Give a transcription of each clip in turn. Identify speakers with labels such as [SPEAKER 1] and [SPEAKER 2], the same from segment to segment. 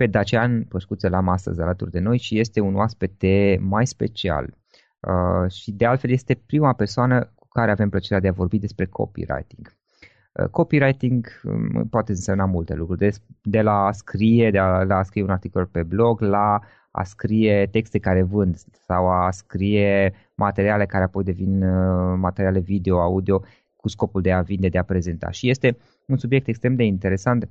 [SPEAKER 1] Pe Dacian Păscuță l-am astăzi alături de noi și este un oaspete mai special. Uh, și de altfel este prima persoană cu care avem plăcerea de a vorbi despre copywriting. Uh, copywriting um, poate însemna multe lucruri, de, de la a scrie, de a, la a scrie un articol pe blog, la a scrie texte care vând sau a scrie materiale care apoi devin uh, materiale video, audio cu scopul de a vinde, de a prezenta. Și este un subiect extrem de interesant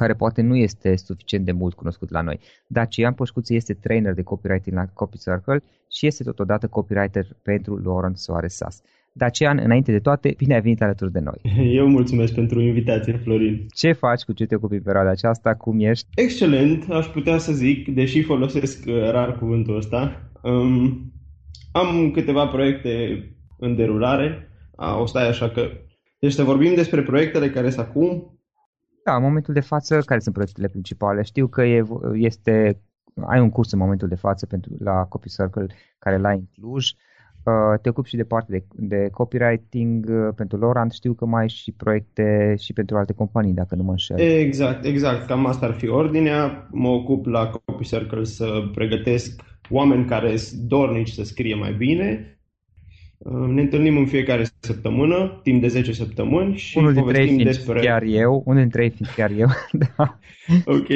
[SPEAKER 1] care poate nu este suficient de mult cunoscut la noi. Dacian Poșcuță este trainer de copywriting la Copy Circle și este totodată copywriter pentru Lawrence Soares Sas. Dacian, înainte de toate, bine ai venit alături de noi.
[SPEAKER 2] Eu mulțumesc pentru invitație, Florin.
[SPEAKER 1] Ce faci, cu ce te ocupi pe perioada aceasta, cum ești?
[SPEAKER 2] Excelent, aș putea să zic, deși folosesc uh, rar cuvântul ăsta. Um, am câteva proiecte în derulare, o stai așa că... Deci să vorbim despre proiectele care sunt acum,
[SPEAKER 1] da, în momentul de față, care sunt proiectele principale? Știu că e, este, ai un curs în momentul de față pentru, la Copy Circle care l-ai în Cluj. te ocupi și de parte de, de copywriting pentru Lorand. Știu că mai ai și proiecte și pentru alte companii, dacă nu mă înșel.
[SPEAKER 2] Exact, exact. Cam asta ar fi ordinea. Mă ocup la Copy Circle să pregătesc oameni care sunt dornici să scrie mai bine. Ne întâlnim în fiecare săptămână, timp de 10 săptămâni și
[SPEAKER 1] unul dintre ei despre... chiar eu, unul dintre ei fiind chiar eu. da.
[SPEAKER 2] Ok.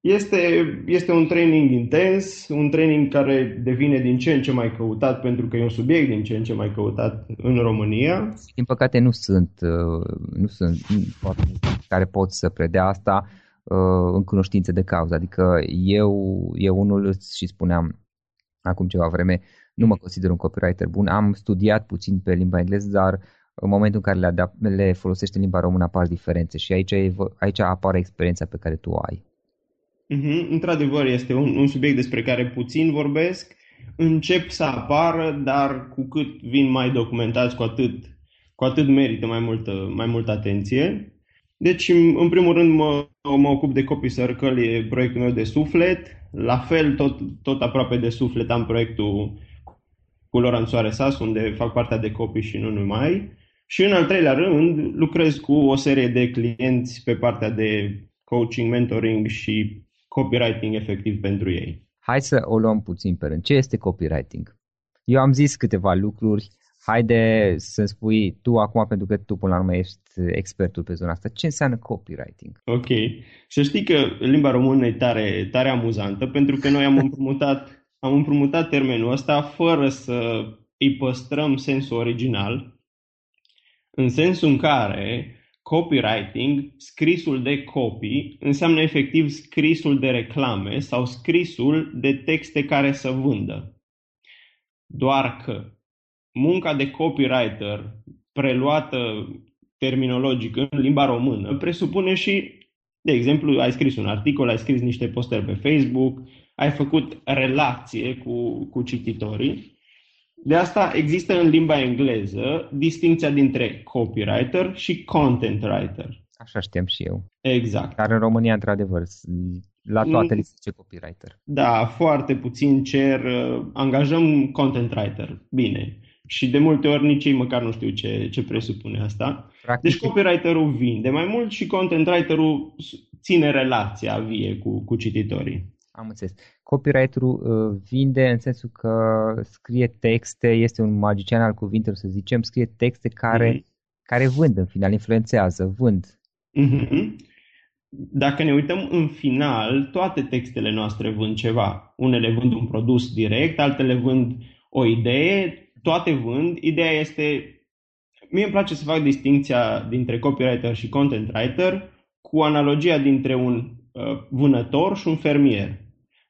[SPEAKER 2] Este, este un training intens, un training care devine din ce în ce mai căutat pentru că e un subiect din ce în ce mai căutat în România.
[SPEAKER 1] Din păcate nu sunt, uh, nu sunt foarte care pot să predea asta uh, în cunoștință de cauză. Adică eu, eu unul și spuneam acum ceva vreme, nu mă consider un copywriter bun. Am studiat puțin pe limba engleză, dar în momentul în care le, adap- le folosești în limba română apar diferențe și aici, aici apare experiența pe care tu o ai.
[SPEAKER 2] Mm-hmm. Într-adevăr, este un, un subiect despre care puțin vorbesc. Încep să apară, dar cu cât vin mai documentați, cu atât, cu atât merită mai multă, mai multă atenție. Deci, în primul rând, mă, mă ocup de Copy Circle, e proiectul meu de suflet. La fel, tot, tot aproape de suflet, am proiectul cu Laurent Soaresas, unde fac partea de copy și nu numai. Și în al treilea rând, lucrez cu o serie de clienți pe partea de coaching, mentoring și copywriting efectiv pentru ei.
[SPEAKER 1] Hai să o luăm puțin pe rând. Ce este copywriting? Eu am zis câteva lucruri, haide să spui tu acum, pentru că tu până la urmă ești expertul pe zona asta, ce înseamnă copywriting?
[SPEAKER 2] Ok. Să știi că limba română e tare, tare amuzantă, pentru că noi am împrumutat, am împrumutat termenul ăsta fără să îi păstrăm sensul original, în sensul în care Copywriting, scrisul de copy, înseamnă efectiv scrisul de reclame sau scrisul de texte care să vândă. Doar că munca de copywriter preluată terminologic în limba română presupune și, de exemplu, ai scris un articol, ai scris niște postări pe Facebook, ai făcut relație cu, cu cititorii de asta există în limba engleză distinția dintre copywriter și content writer.
[SPEAKER 1] Așa știam și eu.
[SPEAKER 2] Exact.
[SPEAKER 1] Dar în România, într-adevăr, la toate mm. li zice copywriter.
[SPEAKER 2] Da, foarte puțin cer, uh, angajăm content writer. Bine. Și de multe ori nici ei măcar nu știu ce, ce presupune asta. Practic, deci copywriterul vinde mai mult și content writerul ține relația vie cu, cu cititorii.
[SPEAKER 1] Am înțeles. Copywriterul uh, vinde în sensul că scrie texte, este un magician al cuvintelor, să zicem, scrie texte care, mm-hmm. care vând în final, influențează, vând.
[SPEAKER 2] Mm-hmm. Dacă ne uităm în final, toate textele noastre vând ceva. Unele vând un produs direct, altele vând o idee, toate vând. Ideea este, mie îmi place să fac distinția dintre copywriter și content writer cu analogia dintre un uh, vânător și un fermier.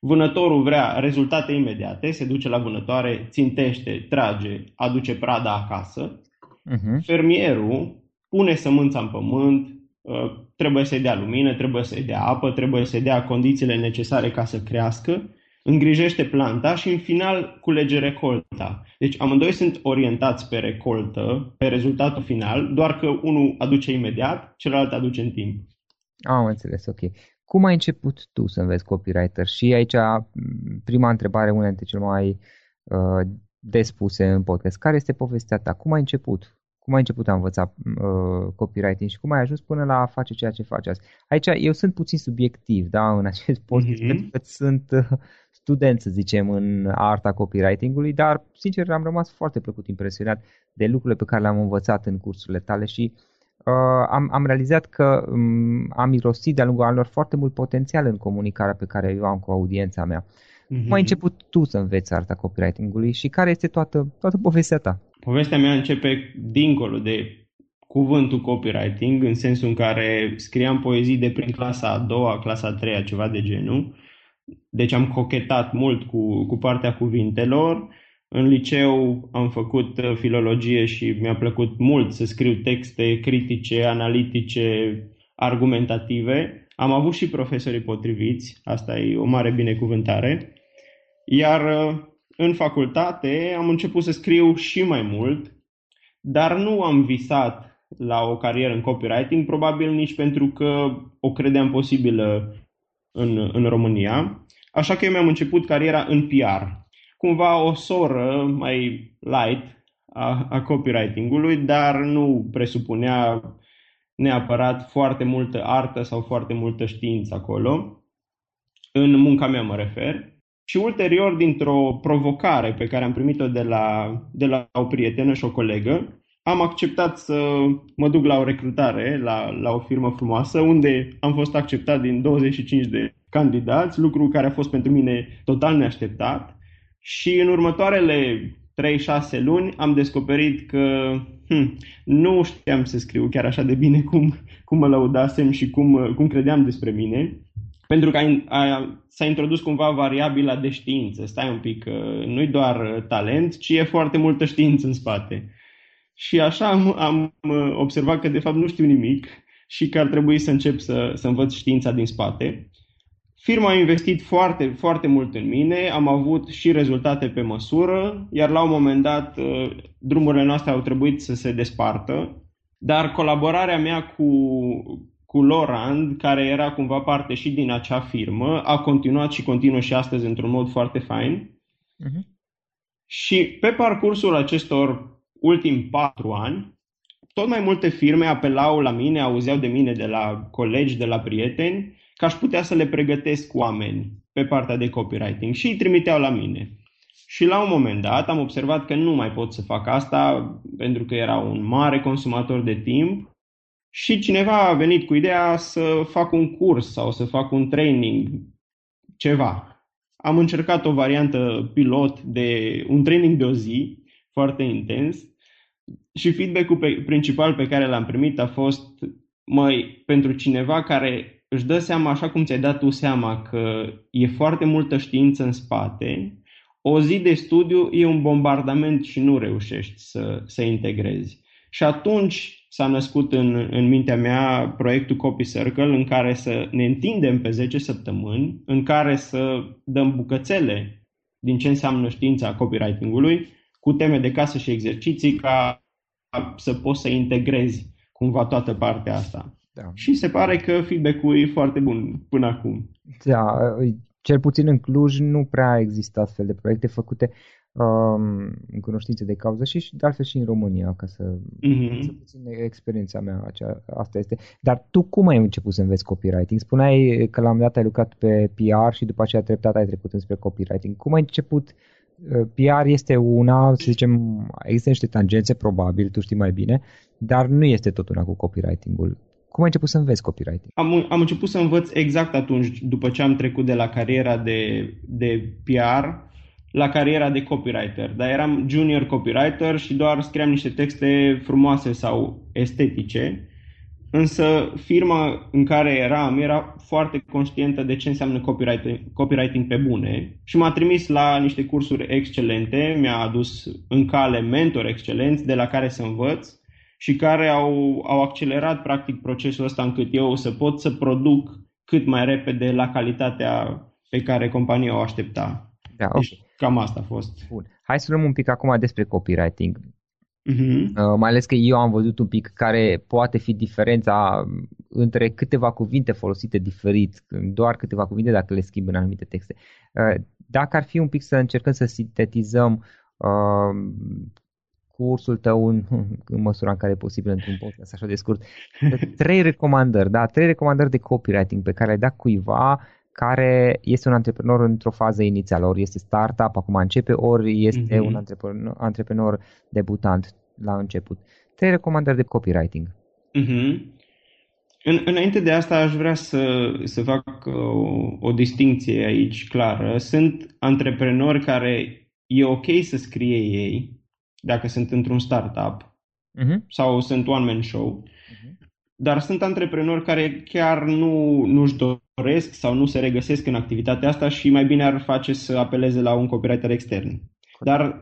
[SPEAKER 2] Vânătorul vrea rezultate imediate, se duce la vânătoare, țintește, trage, aduce prada acasă. Uh-huh. Fermierul pune sămânța în pământ, uh, trebuie să-i dea lumină, trebuie să-i dea apă, trebuie să-i dea condițiile necesare ca să crească, îngrijește planta și în final culege recolta. Deci amândoi sunt orientați pe recoltă, pe rezultatul final, doar că unul aduce imediat, celălalt aduce în timp.
[SPEAKER 1] Am înțeles, ok. Cum ai început tu să înveți copywriter? Și aici prima întrebare, una dintre cele mai uh, despuse în podcast. Care este povestea ta? Cum ai început? Cum ai început a învăța uh, copywriting și cum ai ajuns până la a face ceea ce faci azi? Aici eu sunt puțin subiectiv, da, în acest podcast, mm-hmm. pentru că sunt uh, student, să zicem, în arta copywritingului, dar, sincer, am rămas foarte plăcut impresionat de lucrurile pe care le-am învățat în cursurile tale și uh, uh, am, am realizat că um, am irosit de-a lungul anilor foarte mult potențial în comunicarea pe care eu am cu audiența mea. Mm-hmm. Cum ai început tu să înveți arta copywriting-ului și care este toată, toată povestea ta?
[SPEAKER 2] Povestea mea începe dincolo de cuvântul copywriting, în sensul în care scriam poezii de prin clasa a doua, clasa a treia, ceva de genul. Deci am cochetat mult cu, cu partea cuvintelor în liceu am făcut uh, filologie și mi-a plăcut mult să scriu texte critice, analitice, argumentative. Am avut și profesorii potriviți, asta e o mare binecuvântare. Iar uh, în facultate am început să scriu și mai mult, dar nu am visat la o carieră în copywriting, probabil nici pentru că o credeam posibilă în, în România. Așa că eu mi-am început cariera în PR, cumva o soră mai light a, a copywriting-ului, dar nu presupunea neapărat foarte multă artă sau foarte multă știință acolo. În munca mea mă refer. Și ulterior, dintr-o provocare pe care am primit-o de la, de la o prietenă și o colegă, am acceptat să mă duc la o recrutare la, la o firmă frumoasă, unde am fost acceptat din 25 de candidați, lucru care a fost pentru mine total neașteptat. Și în următoarele 3-6 luni am descoperit că hm, nu știam să scriu chiar așa de bine cum, cum mă lăudasem și cum, cum credeam despre mine. Pentru că a, a, s-a introdus cumva variabila de știință. Stai un pic, nu-i doar talent, ci e foarte multă știință în spate. Și așa am, am observat că de fapt nu știu nimic și că ar trebui să încep să, să învăț știința din spate. Firma a investit foarte, foarte mult în mine, am avut și rezultate pe măsură, iar la un moment dat uh, drumurile noastre au trebuit să se despartă, dar colaborarea mea cu, cu Lorand, care era cumva parte și din acea firmă, a continuat și continuă și astăzi într-un mod foarte fain. Uh-huh. Și pe parcursul acestor ultimi patru ani, tot mai multe firme apelau la mine, auzeau de mine de la colegi, de la prieteni, că aș putea să le pregătesc oameni pe partea de copywriting și îi trimiteau la mine. Și la un moment dat am observat că nu mai pot să fac asta pentru că era un mare consumator de timp și cineva a venit cu ideea să fac un curs sau să fac un training, ceva. Am încercat o variantă pilot de un training de o zi, foarte intens, și feedback-ul pe, principal pe care l-am primit a fost, măi, pentru cineva care își dă seama, așa cum ți-ai dat tu seama, că e foarte multă știință în spate, o zi de studiu e un bombardament și nu reușești să, să integrezi. Și atunci s-a născut în, în mintea mea proiectul Copy Circle în care să ne întindem pe 10 săptămâni, în care să dăm bucățele din ce înseamnă știința copywriting-ului, cu teme de casă și exerciții ca să poți să integrezi cumva toată partea asta. Da. Și se pare că feedback-ul e foarte bun până acum.
[SPEAKER 1] Da, cel puțin în Cluj nu prea a existat astfel de proiecte făcute um, în cunoștință de cauză și, și de altfel și în România, ca să, mm-hmm. să puțin experiența mea, acea, asta este. Dar tu cum ai început să înveți copywriting? Spuneai că la un dat ai lucrat pe PR și după aceea treptat ai trecut înspre copywriting. Cum ai început Uh, PR este una, să zicem, există niște tangențe, probabil, tu știi mai bine, dar nu este tot una cu copywriting-ul. Cum ai început să înveți copywriting?
[SPEAKER 2] Am, am început să învăț exact atunci, după ce am trecut de la cariera de, de PR la cariera de copywriter. Dar eram junior copywriter și doar scriam niște texte frumoase sau estetice Însă firma în care eram era foarte conștientă de ce înseamnă copywriting, copywriting pe bune și m-a trimis la niște cursuri excelente, mi-a adus în cale mentori excelenți de la care să învăț și care au, au accelerat practic procesul ăsta încât eu să pot să produc cât mai repede la calitatea pe care compania o aștepta. Da, okay. Deci cam asta a fost.
[SPEAKER 1] Bun. Hai să luăm un pic acum despre copywriting. Uh-huh. Uh, mai ales că eu am văzut un pic care poate fi diferența între câteva cuvinte folosite diferit, doar câteva cuvinte dacă le schimb în anumite texte. Uh, dacă ar fi un pic să încercăm să sintetizăm uh, cursul tău în, în măsura în care e posibil într-un podcast așa de scurt, trei recomandări, da, trei recomandări de copywriting pe care le-ai dat cuiva care este un antreprenor într-o fază inițială, ori este startup, acum începe, ori este mm-hmm. un antreprenor, antreprenor debutant la început. Trei recomandări de copywriting.
[SPEAKER 2] Mm-hmm. În, înainte de asta aș vrea să, să fac o, o distinție aici clară. Sunt antreprenori care e ok să scrie ei, dacă sunt într-un startup, uh-huh. sau sunt one-man show, uh-huh. dar sunt antreprenori care chiar nu, nu-și doresc sau nu se regăsesc în activitatea asta și mai bine ar face să apeleze la un copywriter extern. Dar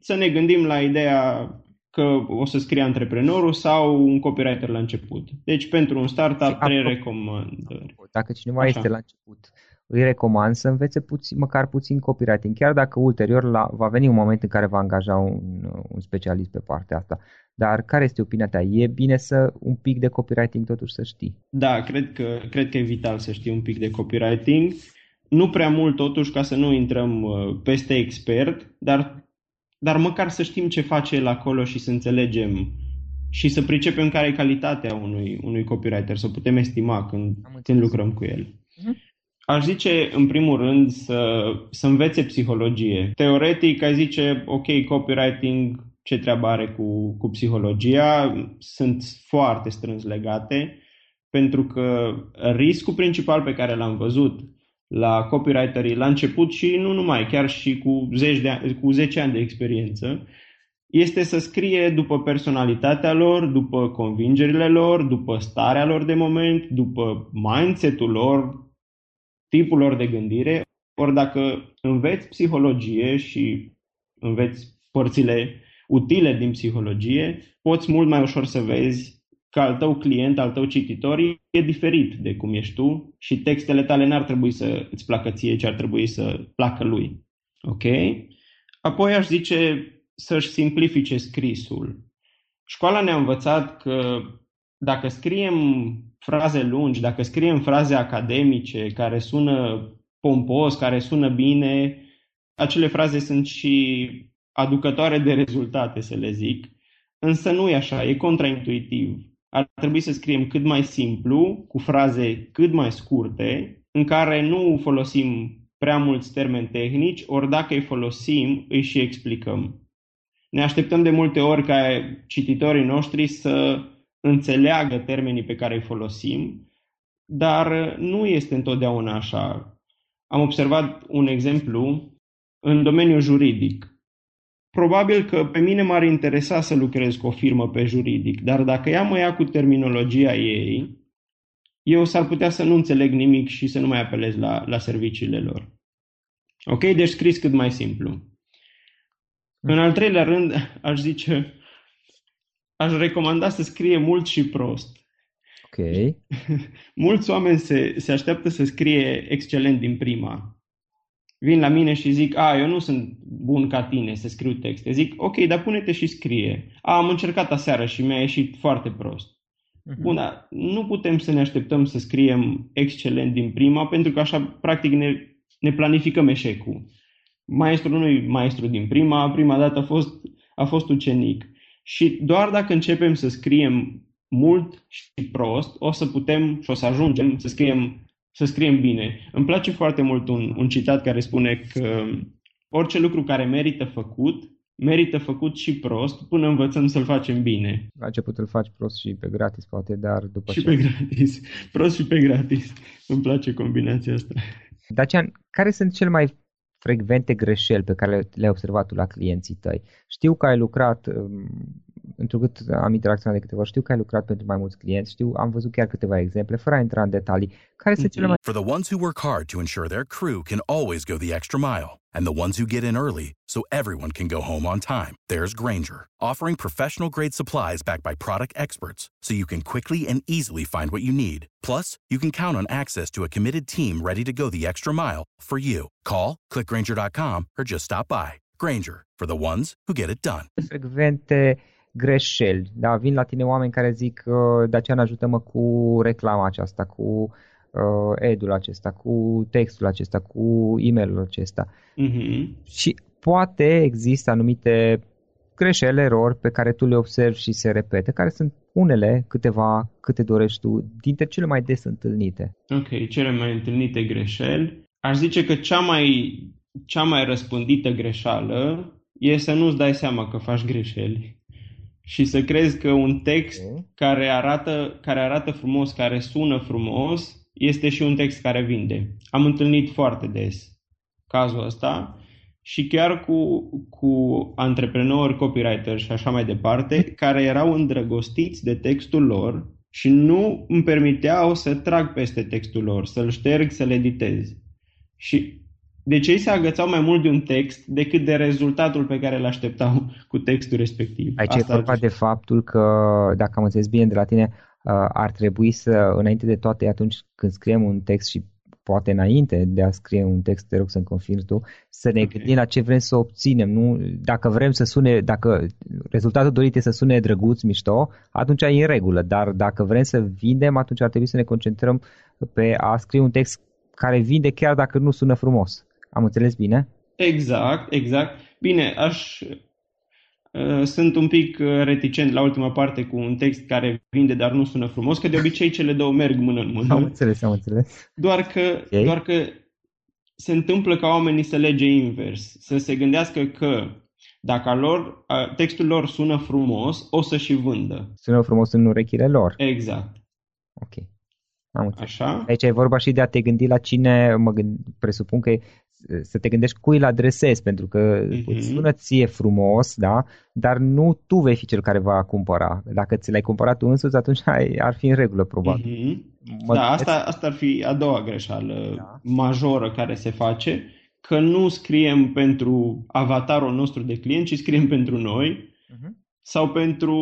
[SPEAKER 2] să ne gândim la ideea că o să scrie antreprenorul sau un copywriter la început. Deci pentru un startup, trei recomandări.
[SPEAKER 1] Dacă cineva Așa. este la început, îi recomand să învețe puțin, măcar puțin copywriting, chiar dacă ulterior la, va veni un moment în care va angaja un, un specialist pe partea asta. Dar care este opinia ta? E bine să un pic de copywriting totuși să știi?
[SPEAKER 2] Da, cred că, cred că e vital să știi un pic de copywriting. nu prea mult totuși ca să nu intrăm uh, peste expert, dar, dar măcar să știm ce face el acolo și să înțelegem și să pricepem care e calitatea unui, unui copywriter, să putem estima când, când lucrăm cu el. Uh-huh. Aș zice, în primul rând, să, să învețe psihologie. Teoretic, ai zice, ok, copywriting, ce treabă are cu, cu psihologia? Sunt foarte strâns legate, pentru că riscul principal pe care l-am văzut la copywriterii la început și nu numai, chiar și cu 10, de ani, cu 10 ani de experiență, este să scrie după personalitatea lor, după convingerile lor, după starea lor de moment, după mindset-ul lor, tipul lor de gândire. Ori dacă înveți psihologie și înveți părțile utile din psihologie, poți mult mai ușor să vezi că al tău client, al tău cititor e diferit de cum ești tu și textele tale n-ar trebui să îți placă ție, ci ar trebui să placă lui. Ok? Apoi aș zice să-și simplifice scrisul. Școala ne-a învățat că dacă scriem fraze lungi, dacă scriem fraze academice care sună pompos, care sună bine, acele fraze sunt și aducătoare de rezultate, să le zic. Însă nu e așa, e contraintuitiv. Ar trebui să scriem cât mai simplu, cu fraze cât mai scurte, în care nu folosim prea mulți termeni tehnici, ori dacă îi folosim, îi și explicăm. Ne așteptăm de multe ori ca cititorii noștri să înțeleagă termenii pe care îi folosim, dar nu este întotdeauna așa. Am observat un exemplu în domeniul juridic. Probabil că pe mine m-ar interesa să lucrez cu o firmă pe juridic, dar dacă ea mă ia cu terminologia ei, eu s-ar putea să nu înțeleg nimic și să nu mai apelez la, la serviciile lor. Ok? Deci scris cât mai simplu. În al treilea rând, aș zice, aș recomanda să scrie mult și prost.
[SPEAKER 1] Ok.
[SPEAKER 2] Mulți oameni se, se așteaptă să scrie excelent din prima. Vin la mine și zic, a, eu nu sunt bun ca tine să scriu texte. Zic, ok, dar pune-te și scrie. A, am încercat aseară și mi-a ieșit foarte prost. Uh-huh. Bun, dar nu putem să ne așteptăm să scriem excelent din prima, pentru că așa, practic, ne, ne planificăm eșecul. Maestrul nu e maestru din prima, prima dată a fost, a fost ucenic. Și doar dacă începem să scriem mult și prost, o să putem și o să ajungem să scriem, să scriem bine. Îmi place foarte mult un, un citat care spune că orice lucru care merită făcut, merită făcut și prost până învățăm să-l facem bine.
[SPEAKER 1] La început îl faci prost și pe gratis, poate, dar după
[SPEAKER 2] Și
[SPEAKER 1] ce...
[SPEAKER 2] pe gratis. Prost și pe gratis. Îmi place combinația asta.
[SPEAKER 1] Dacian, care sunt cele mai frecvente greșeli pe care le-ai observat tu la clienții tăi. Știu că ai lucrat, um, întrucât am interacționat de câteva știu că ai lucrat pentru mai mulți clienți, știu, am văzut chiar câteva exemple, fără a intra în detalii. Care sunt cele mm-hmm. mai...
[SPEAKER 3] For the ones who work hard to ensure their crew can always go the extra mile, and the ones who get in early so everyone can go home on time, there's Granger, offering professional grade supplies backed by product experts so you can quickly and easily find what you need. Plus, you can count on access to a committed team ready to go the extra mile for you. Call, clickgranger.com, or just stop by. Granger, for the ones who get it done.
[SPEAKER 1] Frecvente greșeli, da, vin la tine oameni care zic, uh, Dacian ajută-mă cu reclama aceasta, cu uh, edul acesta, cu textul acesta, cu e-mailul acesta.
[SPEAKER 2] Mm-hmm.
[SPEAKER 1] Și poate există anumite greșeli, erori pe care tu le observi și se repete, care sunt unele, câteva, câte dorești tu, dintre cele mai des întâlnite.
[SPEAKER 2] Ok, cele mai întâlnite greșeli. Aș zice că cea mai, cea mai răspândită greșeală e să nu-ți dai seama că faci greșeli și să crezi că un text
[SPEAKER 1] Ok.
[SPEAKER 2] care arată, care arată frumos, care sună frumos, este și un text care vinde. Am întâlnit foarte des cazul ăsta și chiar cu, cu antreprenori, copywriter și așa mai departe, care erau îndrăgostiți de textul lor și nu îmi permiteau să trag peste textul lor, să-l șterg, să-l editez. Și deci ei se agățau mai mult de un text decât de rezultatul pe care îl așteptau cu textul respectiv.
[SPEAKER 1] Aici e vorba de faptul că, dacă am înțeles bine de la tine, uh, ar trebui să, înainte de toate, atunci când scriem un text și poate înainte de a scrie un text, te rog să-mi confirmi tu, să ne
[SPEAKER 2] Ok.
[SPEAKER 1] gândim la ce vrem să obținem. Nu? Dacă vrem să sune, dacă rezultatul dorit este să sune drăguț, mișto, atunci e în regulă, dar dacă vrem să vindem, atunci ar trebui să ne concentrăm pe a scrie un text care vinde chiar dacă nu sună frumos. Am înțeles bine?
[SPEAKER 2] Exact, exact. Bine, aș Uh, sunt un pic uh, reticent la ultima parte cu un text care vinde, dar nu sună frumos, că de obicei cele două merg mână în mână.
[SPEAKER 1] Am înțeles, am înțeles.
[SPEAKER 2] Doar că, okay. doar că se întâmplă ca oamenii să lege invers, să se gândească că dacă lor, textul lor sună frumos, o să și vândă.
[SPEAKER 1] Sună frumos în urechile lor.
[SPEAKER 2] Exact.
[SPEAKER 1] Ok. Am înțeles.
[SPEAKER 2] Așa?
[SPEAKER 1] Aici e vorba și de a te gândi la cine, mă gând, presupun că să te gândești cui îl adresezi, pentru că uh-huh. sună ție frumos, da? dar nu tu vei fi cel care va cumpăra. Dacă ți l-ai cumpărat tu însuți, atunci ai, ar fi în regulă, probabil. Uh-huh.
[SPEAKER 2] Mă da, asta, asta ar fi a doua greșeală da. majoră care se face, că nu scriem pentru avatarul nostru de client, ci scriem pentru noi uh-huh. sau pentru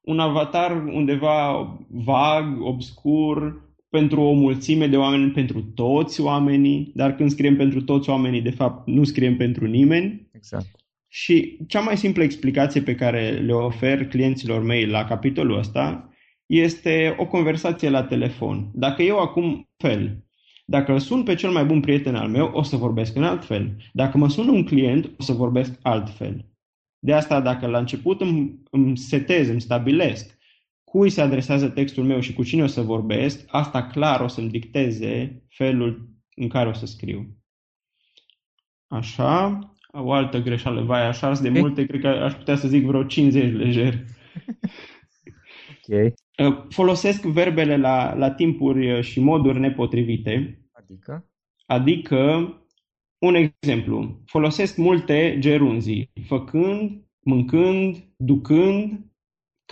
[SPEAKER 2] un avatar undeva vag, obscur, pentru o mulțime de oameni, pentru toți oamenii, dar când scriem pentru toți oamenii, de fapt, nu scriem pentru nimeni.
[SPEAKER 1] Exact.
[SPEAKER 2] Și cea mai simplă explicație pe care le ofer clienților mei la capitolul ăsta este o conversație la telefon. Dacă eu acum fel, dacă îl sun pe cel mai bun prieten al meu, o să vorbesc în alt fel. Dacă mă sună un client, o să vorbesc altfel. De asta, dacă la început îmi, îmi setez, îmi stabilesc cui se adresează textul meu și cu cine o să vorbesc, asta clar o să-mi dicteze felul în care o să scriu. Așa, o altă greșeală, vai, așa de multe, cred că aș putea să zic vreo 50 lejer.
[SPEAKER 1] ok.
[SPEAKER 2] Uh, folosesc verbele la, la timpuri și moduri nepotrivite.
[SPEAKER 1] Adică?
[SPEAKER 2] Adică, un exemplu, folosesc multe gerunzii, făcând, mâncând, ducând,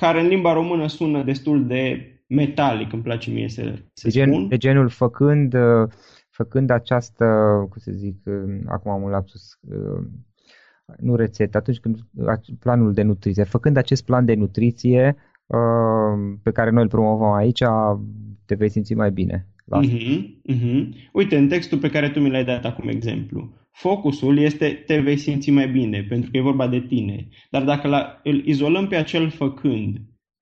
[SPEAKER 2] care în limba română sună destul de metalic, îmi place mie să, să
[SPEAKER 1] de, gen,
[SPEAKER 2] spun.
[SPEAKER 1] de genul făcând, uh, făcând această, cum să zic, uh, acum am un lapsus, uh, nu rețetă, atunci când planul de nutriție, făcând acest plan de nutriție pe care noi îl promovăm aici, te vei simți mai bine.
[SPEAKER 2] Uh-huh, uh-huh. Uite, în textul pe care tu mi l-ai dat acum exemplu, focusul este te vei simți mai bine, pentru că e vorba de tine. Dar dacă la, îl izolăm pe acel făcând,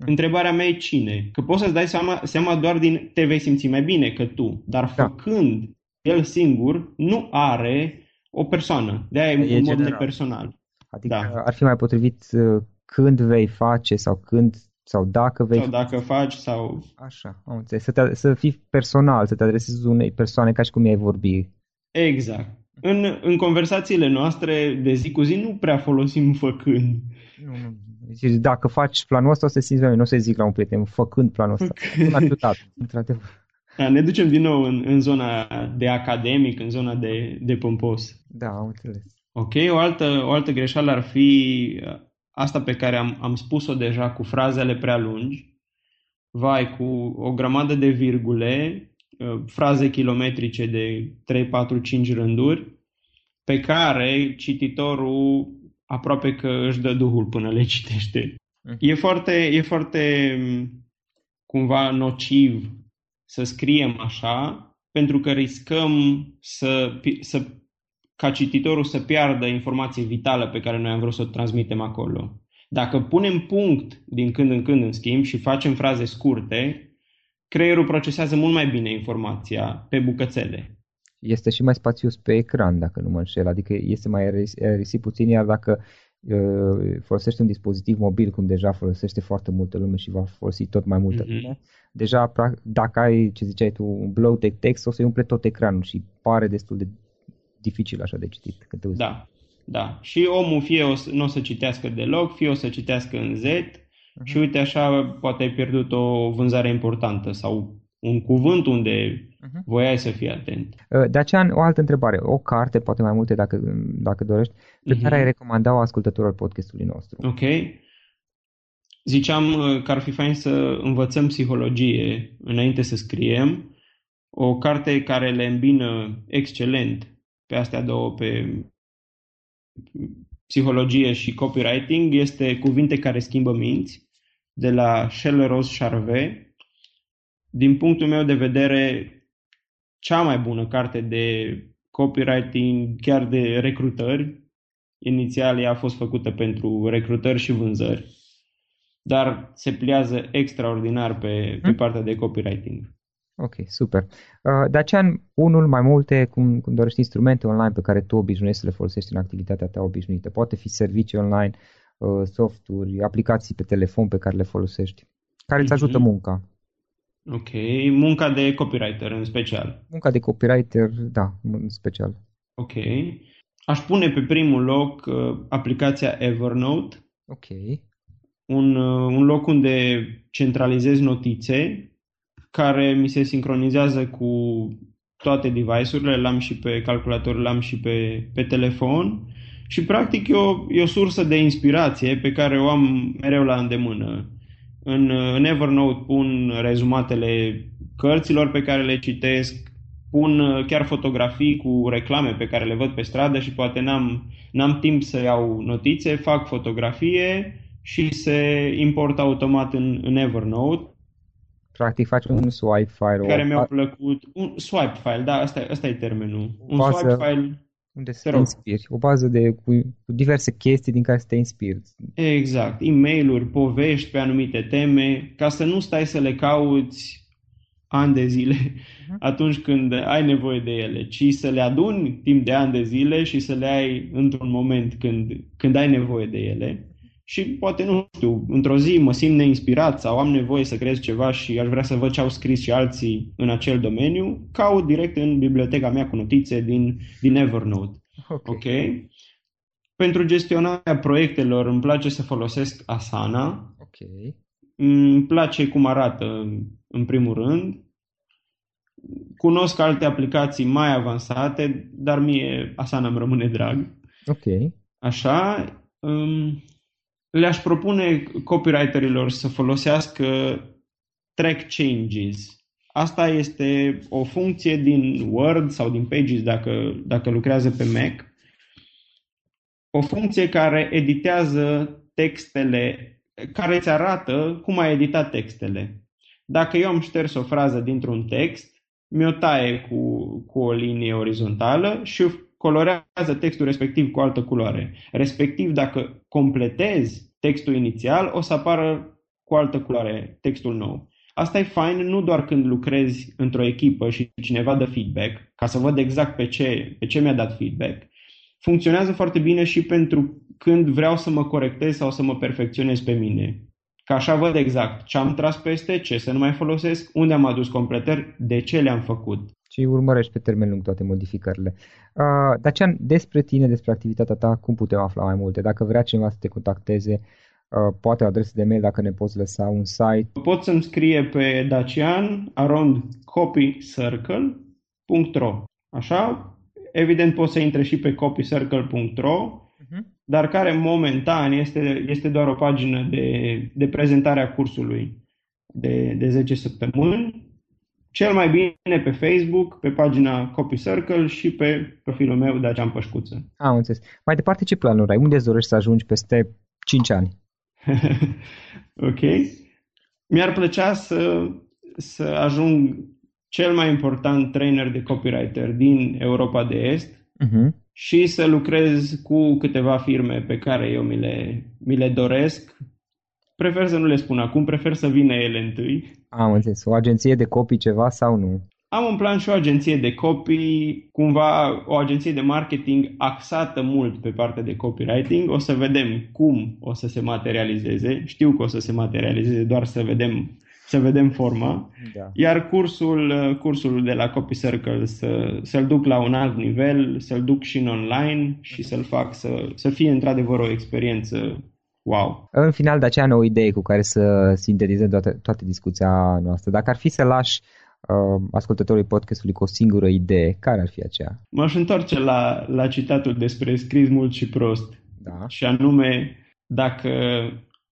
[SPEAKER 2] întrebarea mea e cine? Că poți să-ți dai seama, seama doar din te vei simți mai bine că tu, dar da. făcând el singur nu are o persoană. De-aia e, e un mod personal.
[SPEAKER 1] Adică da. ar fi mai potrivit uh, când vei face sau când sau dacă vei...
[SPEAKER 2] Sau dacă faci sau...
[SPEAKER 1] Așa, am înțeles. Să, te, să fii personal, să te adresezi unei persoane ca și cum ai vorbi.
[SPEAKER 2] Exact. În, în conversațiile noastre de zi cu zi nu prea folosim făcând. Nu,
[SPEAKER 1] nu. Deci dacă faci planul ăsta, o să simți nu o să zic la un prieten, făcând planul ăsta. Nu ajutat, într-adevăr.
[SPEAKER 2] Da, ne ducem din nou în, în zona de academic, în zona de, de pompos.
[SPEAKER 1] Da, am înțeles.
[SPEAKER 2] Ok, o altă, o altă greșeală ar fi asta pe care am, am spus-o deja cu frazele prea lungi. Vai, cu o grămadă de virgule, Uh, fraze kilometrice de 3, 4, 5 rânduri pe care cititorul aproape că își dă duhul până le citește. Mm. E foarte, e foarte mm, cumva nociv să scriem așa pentru că riscăm să, să, ca cititorul să piardă informație vitală pe care noi am vrut să o transmitem acolo. Dacă punem punct din când în când, în schimb, și facem fraze scurte, creierul procesează mult mai bine informația pe bucățele.
[SPEAKER 1] Este și mai spațios pe ecran, dacă nu mă înșel, adică este mai aerisit puțin, iar dacă uh, folosești un dispozitiv mobil, cum deja folosește foarte multă lume și va folosi tot mai multă mm-hmm. lume, deja dacă ai, ce ziceai tu, un blow de text, o să-i umple tot ecranul și pare destul de dificil așa de citit. Când te
[SPEAKER 2] da, da. Și omul fie o să, nu o să citească deloc, fie o să citească în Z, Uh-huh. Și uite așa, poate ai pierdut o vânzare importantă sau un cuvânt unde uh-huh. voiai să fii atent.
[SPEAKER 1] Uh, de aceea, o altă întrebare. O carte, poate mai multe dacă, dacă dorești, pe uh-huh. care ai recomanda-o ascultătorilor podcastului nostru.
[SPEAKER 2] Ok. Ziceam uh, că ar fi fain să învățăm psihologie înainte să scriem. O carte care le îmbină excelent pe astea două, pe psihologie și copywriting, este Cuvinte care schimbă minți de la Rose Charvet. Din punctul meu de vedere, cea mai bună carte de copywriting, chiar de recrutări. Inițial ea a fost făcută pentru recrutări și vânzări, dar se pliază extraordinar pe, pe hmm? partea de copywriting.
[SPEAKER 1] Ok, super. Uh, Dacian, unul mai multe, cum, cum dorești, instrumente online pe care tu obișnuiești să le folosești în activitatea ta obișnuită. Poate fi servicii online, uh, softuri, aplicații pe telefon pe care le folosești. Care îți ajută mm-hmm. munca?
[SPEAKER 2] Ok, munca de copywriter în special.
[SPEAKER 1] Munca de copywriter, da, în special.
[SPEAKER 2] Ok. Aș pune pe primul loc uh, aplicația Evernote.
[SPEAKER 1] Ok.
[SPEAKER 2] Un, uh, un loc unde centralizez notițe care mi se sincronizează cu toate device-urile, l-am și pe calculator, l-am și pe, pe telefon și practic e o, e o sursă de inspirație pe care o am mereu la îndemână. În, în Evernote pun rezumatele cărților pe care le citesc, pun chiar fotografii cu reclame pe care le văd pe stradă și poate n-am, n-am timp să iau notițe, fac fotografie și se importă automat în, în Evernote
[SPEAKER 1] Practic faci un swipe file.
[SPEAKER 2] Care mi-au plăcut. Un swipe file, da, asta, asta e termenul. Un bază swipe file
[SPEAKER 1] unde să te, te inspiri. O bază de, cu, cu diverse chestii din care să te inspiri.
[SPEAKER 2] Exact. e mail povești pe anumite teme, ca să nu stai să le cauți ani de zile uh-huh. atunci când ai nevoie de ele, ci să le aduni timp de ani de zile și să le ai într-un moment când, când ai nevoie de ele și poate, nu știu, într-o zi mă simt neinspirat sau am nevoie să creez ceva și aș vrea să văd ce au scris și alții în acel domeniu, caut direct în biblioteca mea cu notițe din, din Evernote.
[SPEAKER 1] Ok.
[SPEAKER 2] okay? Pentru gestionarea proiectelor îmi place să folosesc Asana.
[SPEAKER 1] Ok.
[SPEAKER 2] Îmi place cum arată în primul rând. Cunosc alte aplicații mai avansate, dar mie Asana îmi rămâne drag.
[SPEAKER 1] Ok.
[SPEAKER 2] Așa. Um, le-aș propune copywriterilor să folosească track changes. Asta este o funcție din Word sau din Pages dacă, dacă lucrează pe Mac. O funcție care editează textele, care îți arată cum ai editat textele. Dacă eu am șters o frază dintr-un text, mi-o taie cu, cu o linie orizontală și colorează textul respectiv cu altă culoare. Respectiv, dacă completezi textul inițial, o să apară cu altă culoare textul nou. Asta e fain nu doar când lucrezi într-o echipă și cineva dă feedback, ca să văd exact pe ce, pe ce mi-a dat feedback. Funcționează foarte bine și pentru când vreau să mă corectez sau să mă perfecționez pe mine. Ca așa văd exact ce am tras peste, ce să nu mai folosesc, unde am adus completări, de ce le-am făcut
[SPEAKER 1] și urmărești pe termen lung toate modificările. Uh, Dacian, despre tine, despre activitatea ta, cum putem afla mai multe? Dacă vrea cineva să te contacteze, uh, poate o adresă de mail dacă ne poți lăsa un site.
[SPEAKER 2] Pot să-mi scrie pe dacian around copycircle.ro Așa? Evident poți să intre și pe copycircle.ro uh-huh. Mhm. dar care momentan este, este doar o pagină de, de prezentare a cursului de, de 10 săptămâni cel mai bine pe Facebook, pe pagina Copy Circle și pe profilul meu Dacian Pășcuță.
[SPEAKER 1] Am înțeles. Mai departe, ce planuri ai? Unde îți dorești să ajungi peste 5 ani?
[SPEAKER 2] ok. Mi-ar plăcea să, să ajung cel mai important trainer de copywriter din Europa de Est uh-huh. și să lucrez cu câteva firme pe care eu mi le, mi le doresc. Prefer să nu le spun acum, prefer să vină ele întâi
[SPEAKER 1] am înțeles. O agenție de copii ceva sau nu?
[SPEAKER 2] Am un plan și o agenție de copii, cumva o agenție de marketing axată mult pe partea de copywriting. O să vedem cum o să se materializeze. Știu că o să se materializeze, doar să vedem, să vedem forma. Da. Iar cursul, cursul de la Copy Circle să, să-l duc la un alt nivel, să-l duc și în online și să-l fac să, să fie într-adevăr o experiență Wow.
[SPEAKER 1] În final, de aceea o idee cu care să sintetizăm toată, toată discuția noastră. Dacă ar fi să lași uh, ascultătorii podcastului cu o singură idee, care ar fi aceea?
[SPEAKER 2] M-aș întoarce la, la citatul despre scris mult și prost.
[SPEAKER 1] Da.
[SPEAKER 2] Și anume, dacă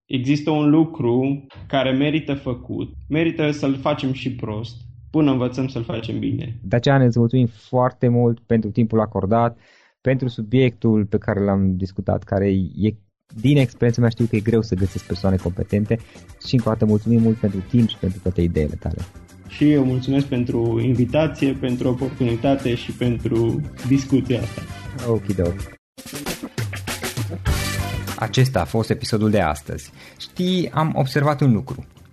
[SPEAKER 2] există un lucru care merită făcut, merită să-l facem și prost, până învățăm să-l facem bine.
[SPEAKER 1] De aceea ne mulțumim foarte mult pentru timpul acordat, pentru subiectul pe care l-am discutat, care e din experiența mea știu că e greu să găsesc persoane competente și încă o dată mulțumim mult pentru timp și pentru toate ideile tale.
[SPEAKER 2] Și eu mulțumesc pentru invitație, pentru oportunitate și pentru discuția asta.
[SPEAKER 1] Ok, ok. Acesta a fost episodul de astăzi. Știi, am observat un lucru.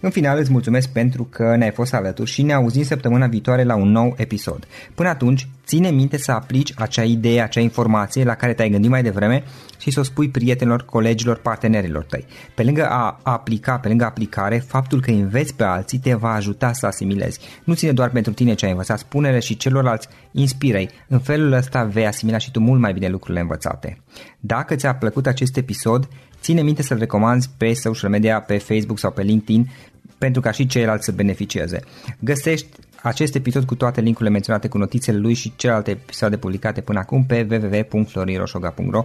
[SPEAKER 1] În final îți mulțumesc pentru că ne-ai fost alături și ne auzim săptămâna viitoare la un nou episod. Până atunci, ține minte să aplici acea idee, acea informație la care te-ai gândit mai devreme și să o spui prietenilor, colegilor, partenerilor tăi. Pe lângă a aplica, pe lângă aplicare, faptul că înveți pe alții te va ajuta să asimilezi. Nu ține doar pentru tine ce ai învățat, spune-le și celorlalți, inspiră-i. În felul ăsta vei asimila și tu mult mai bine lucrurile învățate. Dacă ți-a plăcut acest episod, ține minte să-l recomanzi pe social media, pe Facebook sau pe LinkedIn pentru ca și ceilalți să beneficieze. Găsești acest episod cu toate linkurile menționate cu notițele lui și celelalte episoade publicate până acum pe www.floriroșoga.ro